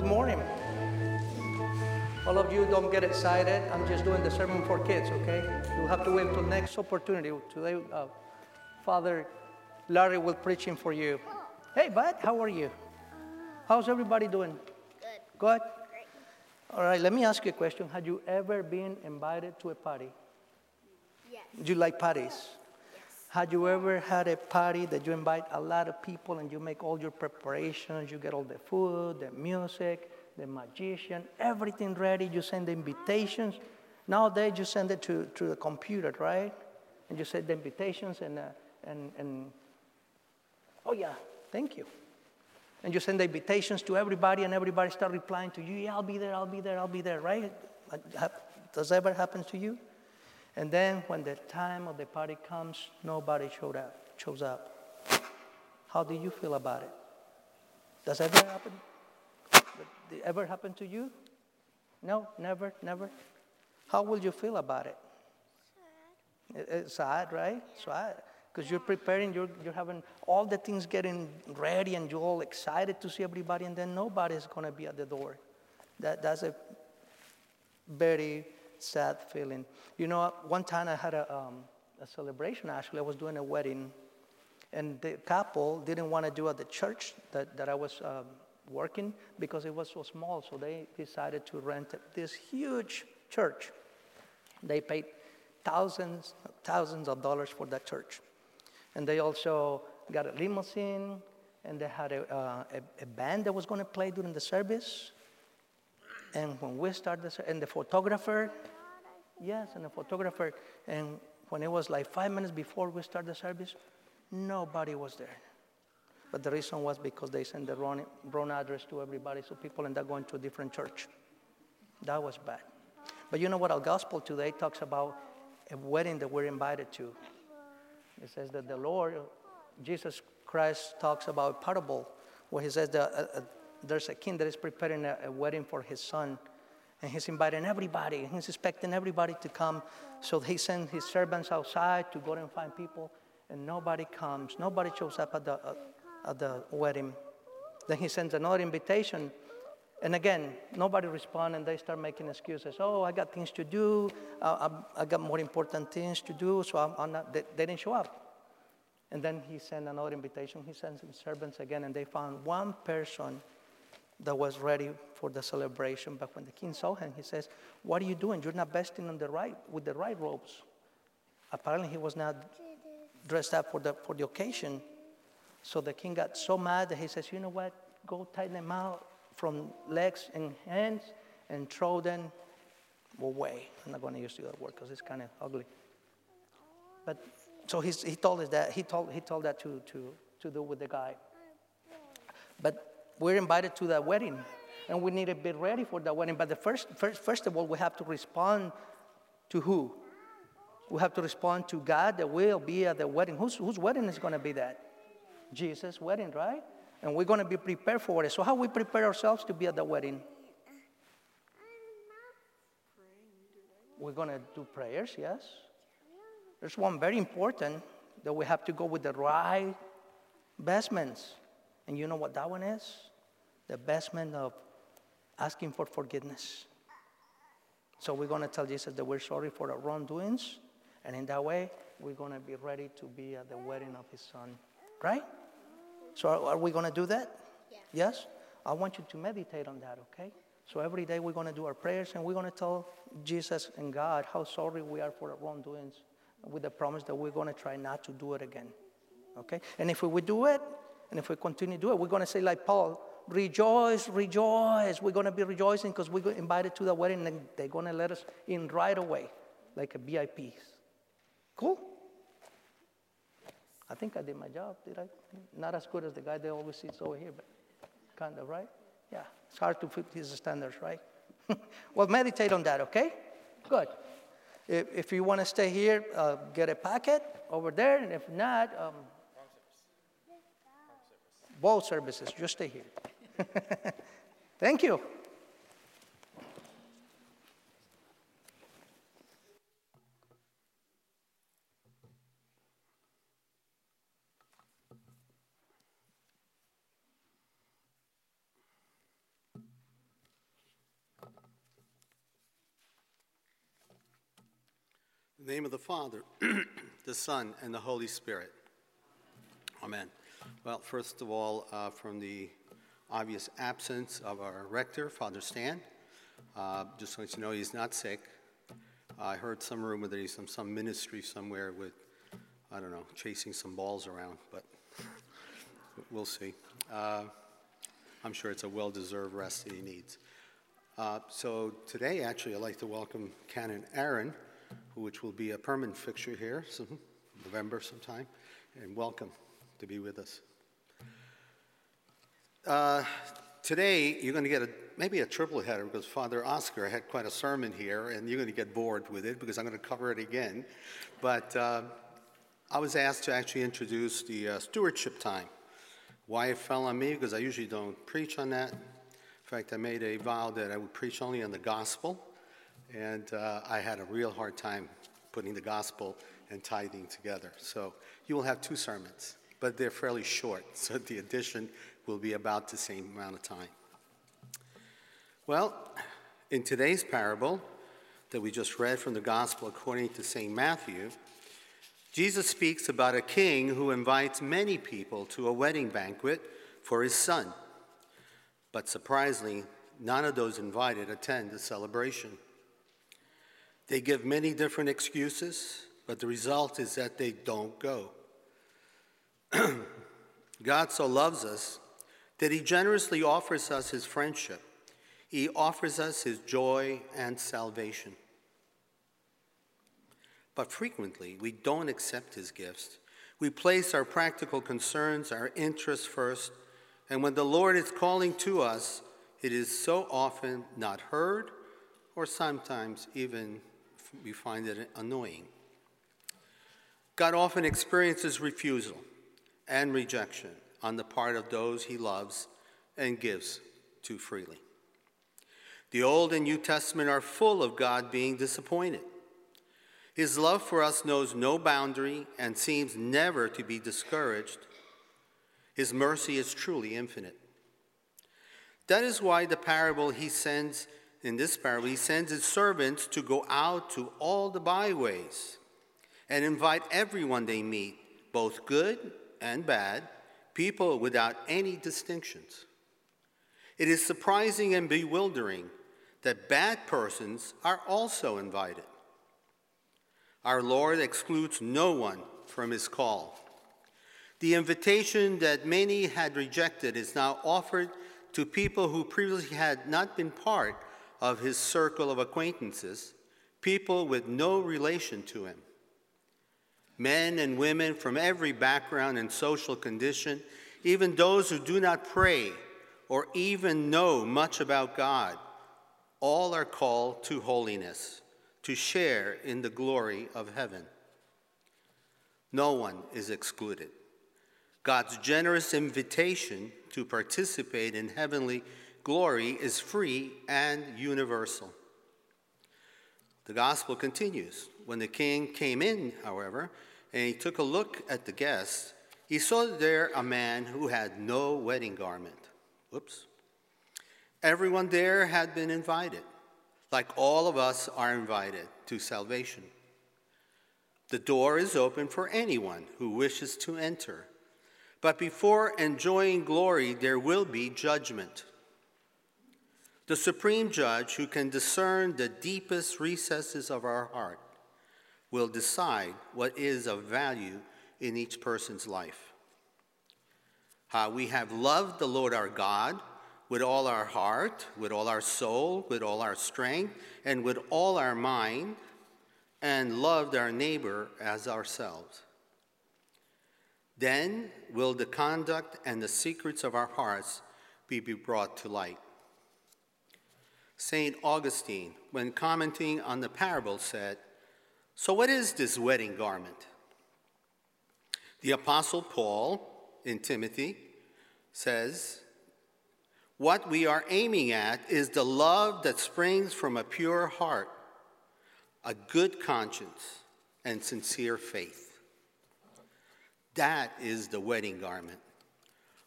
Good morning. All of you don't get excited. I'm just doing the sermon for kids, okay? You'll have to wait until next opportunity. Today, uh, Father Larry will preaching for you. Hey, bud, how are you? How's everybody doing? Good. Good? Great. All right, let me ask you a question. Have you ever been invited to a party? Yes. Do you like parties? Had you ever had a party that you invite a lot of people and you make all your preparations, you get all the food, the music, the magician, everything ready, you send the invitations. Nowadays you send it to, to the computer, right? And you send the invitations and, uh, and, and, oh yeah, thank you. And you send the invitations to everybody and everybody start replying to you, yeah, I'll be there, I'll be there, I'll be there, right? Does that ever happen to you? And then when the time of the party comes, nobody showed up, shows up. How do you feel about it? Does that ever happen? Did it ever happen to you? No, never, never. How will you feel about it? Sad. It's sad, right? Sad. Because you're preparing, you're, you're having all the things getting ready, and you're all excited to see everybody, and then nobody's going to be at the door. That, that's a very sad feeling. You know, one time I had a, um, a celebration, actually, I was doing a wedding, and the couple didn't want to do at the church that, that I was um, working because it was so small, so they decided to rent this huge church. They paid thousands, thousands of dollars for that church. And they also got a limousine, and they had a, uh, a, a band that was going to play during the service. And when we started, and the photographer, yes, and the photographer, and when it was like five minutes before we started the service, nobody was there. But the reason was because they sent the wrong, wrong address to everybody, so people end up going to a different church. That was bad. But you know what? Our gospel today talks about a wedding that we're invited to. It says that the Lord, Jesus Christ, talks about a parable where he says that uh, uh, there's a king that is preparing a, a wedding for his son. And he's inviting everybody. and He's expecting everybody to come. So he sends his servants outside to go and find people. And nobody comes. Nobody shows up at the, uh, at the wedding. Then he sends another invitation. And again, nobody responds and they start making excuses. Oh, I got things to do. Uh, I, I, got more important things to do, so I'm, I'm not, they, they, didn't show up. And then he sent another invitation. He sends his servants again, and they found one person that was ready for the celebration. But when the king saw him, he says, What are you doing? You're not vesting on the right, with the right robes. Apparently, he was not dressed up for the, for the occasion. So the king got so mad that he says, You know what? Go tie them out from legs and hands and throw them away. I'm not going to use the other word because it's kind of ugly. But so he told us that he told, he told that to, to, to do with the guy. But we're invited to that wedding, and we need to be ready for that wedding. But the first, first, first of all, we have to respond to who? We have to respond to God that will be at the wedding. Whose, whose wedding is going to be that? Jesus' wedding, right? And we're going to be prepared for it. So, how we prepare ourselves to be at the wedding? We're going to do prayers, yes. There's one very important that we have to go with the right vestments. And you know what that one is? The vestment of asking for forgiveness. So we're going to tell Jesus that we're sorry for our wrongdoings. And in that way, we're going to be ready to be at the wedding of his son. Right? So are, are we going to do that? Yes. Yes? I want you to meditate on that, okay? So every day we're going to do our prayers and we're going to tell Jesus and God how sorry we are for our wrongdoings with the promise that we're going to try not to do it again. Okay? And if we do it, and if we continue to do it, we're going to say, like Paul, rejoice, rejoice. We're going to be rejoicing because we got invited to the wedding and they're going to let us in right away, like a VIP. Cool? I think I did my job, did I? Not as good as the guy that always sits over here, but kind of, right? Yeah, it's hard to fit his standards, right? well, meditate on that, okay? Good. If, if you want to stay here, uh, get a packet over there, and if not, um, both services, just stay here. Thank you. In the name of the Father, the Son, and the Holy Spirit. Amen. Well, first of all, uh, from the obvious absence of our rector, Father Stan, uh, just to you know he's not sick. I heard some rumor that he's in some ministry somewhere with, I don't know, chasing some balls around, but we'll see. Uh, I'm sure it's a well deserved rest that he needs. Uh, so today, actually, I'd like to welcome Canon Aaron, which will be a permanent fixture here, some, November sometime, and welcome to be with us. Uh, today, you're going to get a, maybe a triple header because Father Oscar had quite a sermon here, and you're going to get bored with it because I'm going to cover it again. But uh, I was asked to actually introduce the uh, stewardship time. Why it fell on me, because I usually don't preach on that. In fact, I made a vow that I would preach only on the gospel, and uh, I had a real hard time putting the gospel and tithing together. So you will have two sermons, but they're fairly short, so the addition will be about the same amount of time. Well, in today's parable that we just read from the gospel according to St. Matthew, Jesus speaks about a king who invites many people to a wedding banquet for his son. But surprisingly, none of those invited attend the celebration. They give many different excuses, but the result is that they don't go. God so loves us that he generously offers us his friendship. He offers us his joy and salvation. But frequently, we don't accept his gifts. We place our practical concerns, our interests first, and when the Lord is calling to us, it is so often not heard, or sometimes even we find it annoying. God often experiences refusal and rejection on the part of those he loves and gives to freely. The Old and New Testament are full of God being disappointed. His love for us knows no boundary and seems never to be discouraged. His mercy is truly infinite. That is why the parable he sends, in this parable, he sends his servants to go out to all the byways and invite everyone they meet, both good and bad, people without any distinctions. It is surprising and bewildering that bad persons are also invited. Our Lord excludes no one from his call. The invitation that many had rejected is now offered to people who previously had not been part of his circle of acquaintances, people with no relation to him. Men and women from every background and social condition, even those who do not pray or even know much about God, all are called to holiness to share in the glory of heaven. No one is excluded. God's generous invitation to participate in heavenly glory is free and universal. The gospel continues. When the king came in, however, and he took a look at the guests, he saw there a man who had no wedding garment. Whoops. Everyone there had been invited like all of us are invited to salvation. The door is open for anyone who wishes to enter. But before enjoying glory, there will be judgment. The supreme judge, who can discern the deepest recesses of our heart, will decide what is of value in each person's life. How we have loved the Lord our God with all our heart, with all our soul, with all our strength, and with all our mind, and loved our neighbor as ourselves. Then will the conduct and the secrets of our hearts be brought to light. St. Augustine, when commenting on the parable, said, So, what is this wedding garment? The Apostle Paul in Timothy says, what we are aiming at is the love that springs from a pure heart, a good conscience, and sincere faith. That is the wedding garment.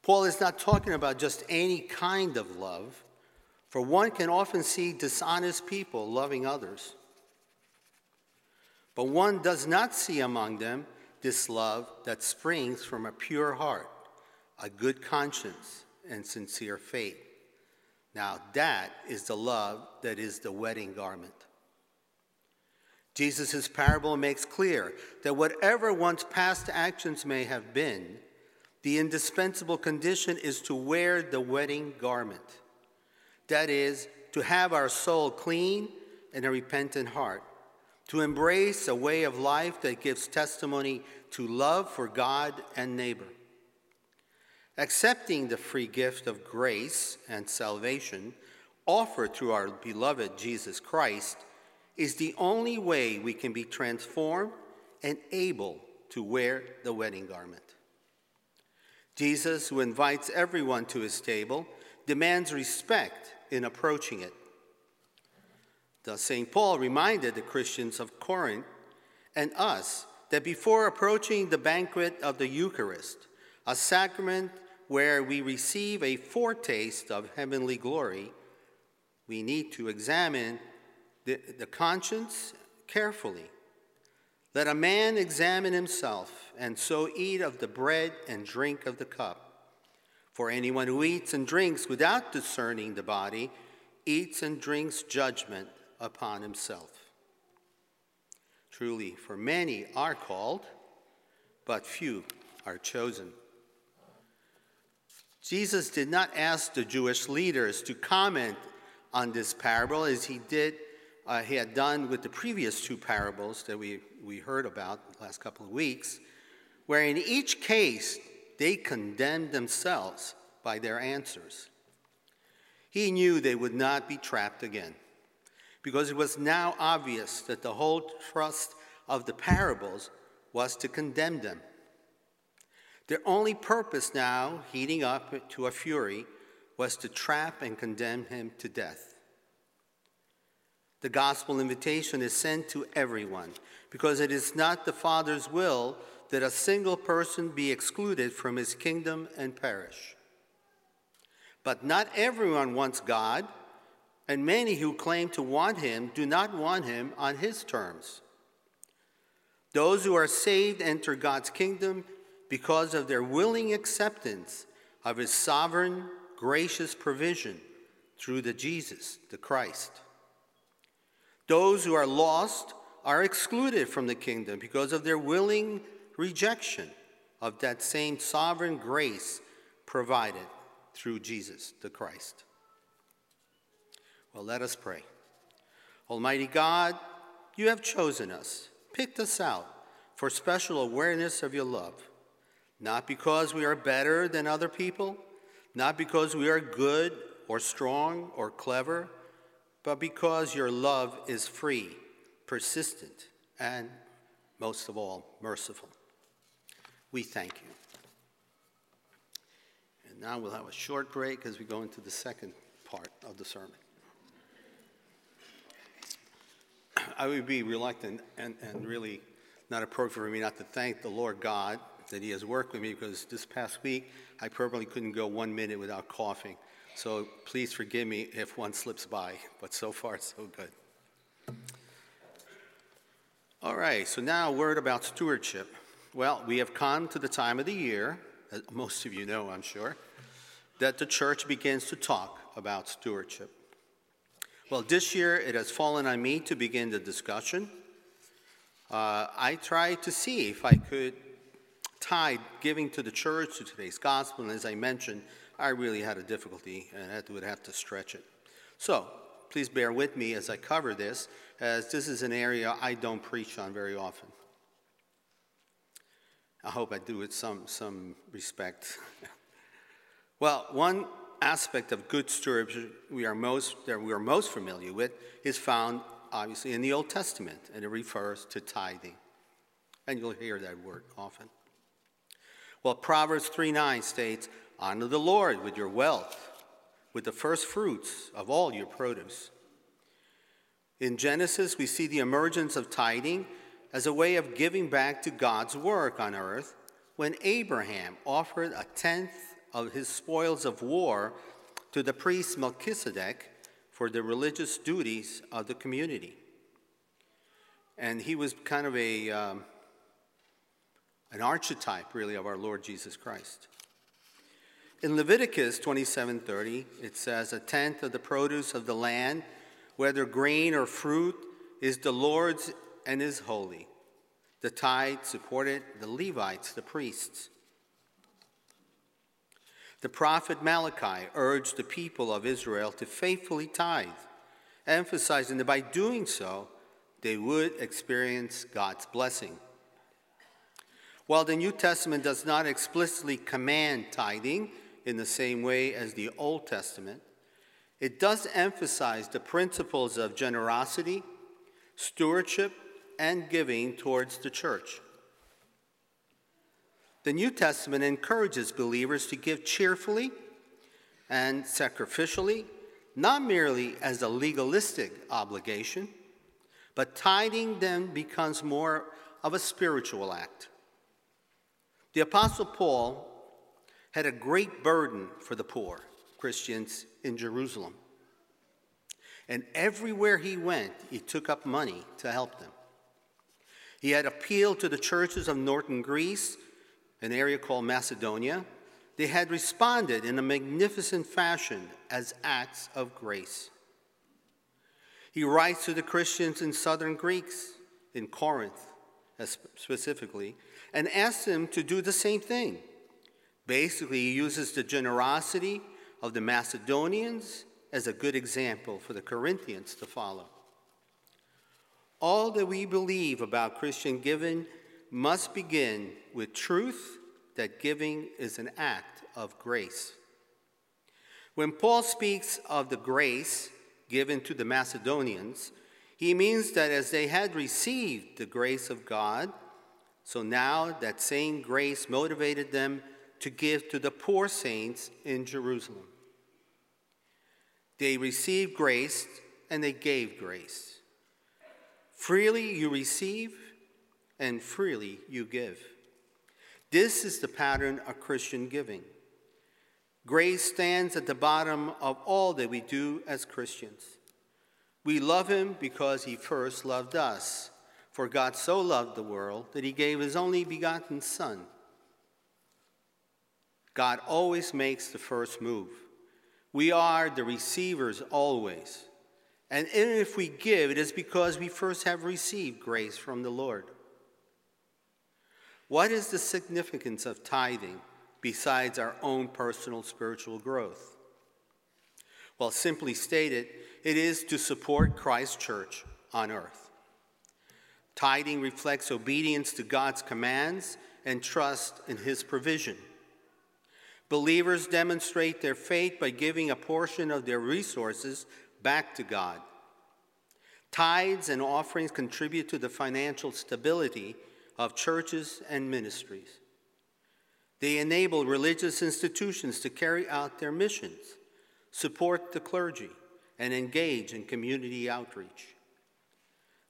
Paul is not talking about just any kind of love, for one can often see dishonest people loving others. But one does not see among them this love that springs from a pure heart, a good conscience, and sincere faith. Now, that is the love that is the wedding garment. Jesus' parable makes clear that whatever one's past actions may have been, the indispensable condition is to wear the wedding garment. That is, to have our soul clean and a repentant heart, to embrace a way of life that gives testimony to love for God and neighbor. Accepting the free gift of grace and salvation offered through our beloved Jesus Christ is the only way we can be transformed and able to wear the wedding garment. Jesus, who invites everyone to his table, demands respect in approaching it. Thus, St. Paul reminded the Christians of Corinth and us that before approaching the banquet of the Eucharist, a sacrament where we receive a foretaste of heavenly glory, we need to examine the, the conscience carefully. Let a man examine himself, and so eat of the bread and drink of the cup. For anyone who eats and drinks without discerning the body eats and drinks judgment upon himself. Truly, for many are called, but few are chosen. Jesus did not ask the Jewish leaders to comment on this parable as he did uh, he had done with the previous two parables that we, we heard about the last couple of weeks, where in each case they condemned themselves by their answers. He knew they would not be trapped again because it was now obvious that the whole thrust of the parables was to condemn them. Their only purpose now, heating up to a fury, was to trap and condemn him to death. The gospel invitation is sent to everyone because it is not the Father's will that a single person be excluded from his kingdom and perish. But not everyone wants God, and many who claim to want him do not want him on his terms. Those who are saved enter God's kingdom because of their willing acceptance of his sovereign, gracious provision through the Jesus, the Christ. Those who are lost are excluded from the kingdom because of their willing rejection of that same sovereign grace provided through Jesus the Christ. Well, let us pray. Almighty God, you have chosen us, picked us out for special awareness of your love, not because we are better than other people, not because we are good or strong or clever but because your love is free, persistent, and most of all, merciful. We thank you. And now we'll have a short break as we go into the second part of the sermon. I would be reluctant and, and really not appropriate for me not to thank the Lord God that He has worked with me because this past week I probably couldn't go one minute without coughing. So please forgive me if one slips by, but so far, so good. All right, so now a word about stewardship. Well, we have come to the time of the year, as most of you know, I'm sure, that the church begins to talk about stewardship. Well, this year it has fallen on me to begin the discussion. Uh, I tried to see if I could tie giving to the church to today's gospel, and as I mentioned, I really had a difficulty and I would have to stretch it. So please bear with me as I cover this, as this is an area I don't preach on very often. I hope I do with some, some respect. well, one aspect of good stewardship we are most, that we are most familiar with is found obviously in the Old Testament, and it refers to tithing. And you'll hear that word often. Well, Proverbs 3 9 states, Honor the Lord with your wealth, with the first fruits of all your produce. In Genesis, we see the emergence of tithing as a way of giving back to God's work on earth when Abraham offered a tenth of his spoils of war to the priest Melchizedek for the religious duties of the community. and he was kind of a, um, an archetype, really, of our Lord Jesus Christ. In Leviticus 27:30, it says, "A tenth of the produce of the land, whether grain or fruit, is the Lord's and is holy. The tithe supported the Levites, the priests." The prophet Malachi urged the people of Israel to faithfully tithe, emphasizing that by doing so, they would experience God's blessing. While the New Testament does not explicitly command tithing, in the same way as the Old Testament, it does emphasize the principles of generosity, stewardship, and giving towards the church. The New Testament encourages believers to give cheerfully and sacrificially, not merely as a legalistic obligation, but tithing then becomes more of a spiritual act. The Apostle Paul had a great burden for the poor Christians in Jerusalem. And everywhere he went, he took up money to help them. He had appealed to the churches of northern Greece, an area called Macedonia. They had responded in a magnificent fashion as acts of grace. He writes to the Christians in southern Greeks, in Corinth specifically, and asks them to do the same thing. Basically, he uses the generosity of the Macedonians as a good example for the Corinthians to follow. All that we believe about Christian giving must begin with truth that giving is an act of grace. When Paul speaks of the grace given to the Macedonians, he means that as they had received the grace of God, so now that same grace motivated them to give to the poor saints in Jerusalem. They received grace and they gave grace. Freely you receive and freely you give. This is the pattern of Christian giving. Grace stands at the bottom of all that we do as Christians. We love him because he first loved us. For God so loved the world that he gave his only begotten Son God always makes the first move. We are the receivers always. And even if we give, it is because we first have received grace from the Lord. What is the significance of tithing besides our own personal spiritual growth? Well, simply stated, it is to support Christ's church on earth. Tithing reflects obedience to God's commands and trust in his provision. Believers demonstrate their faith by giving a portion of their resources back to God. Tithes and offerings contribute to the financial stability of churches and ministries. They enable religious institutions to carry out their missions, support the clergy, and engage in community outreach.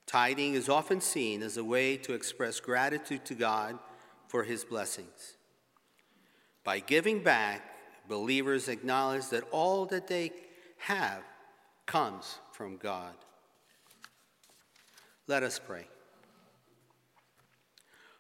Tithing is often seen as a way to express gratitude to God for his blessings. By giving back, believers acknowledge that all that they have comes from God. Let us pray.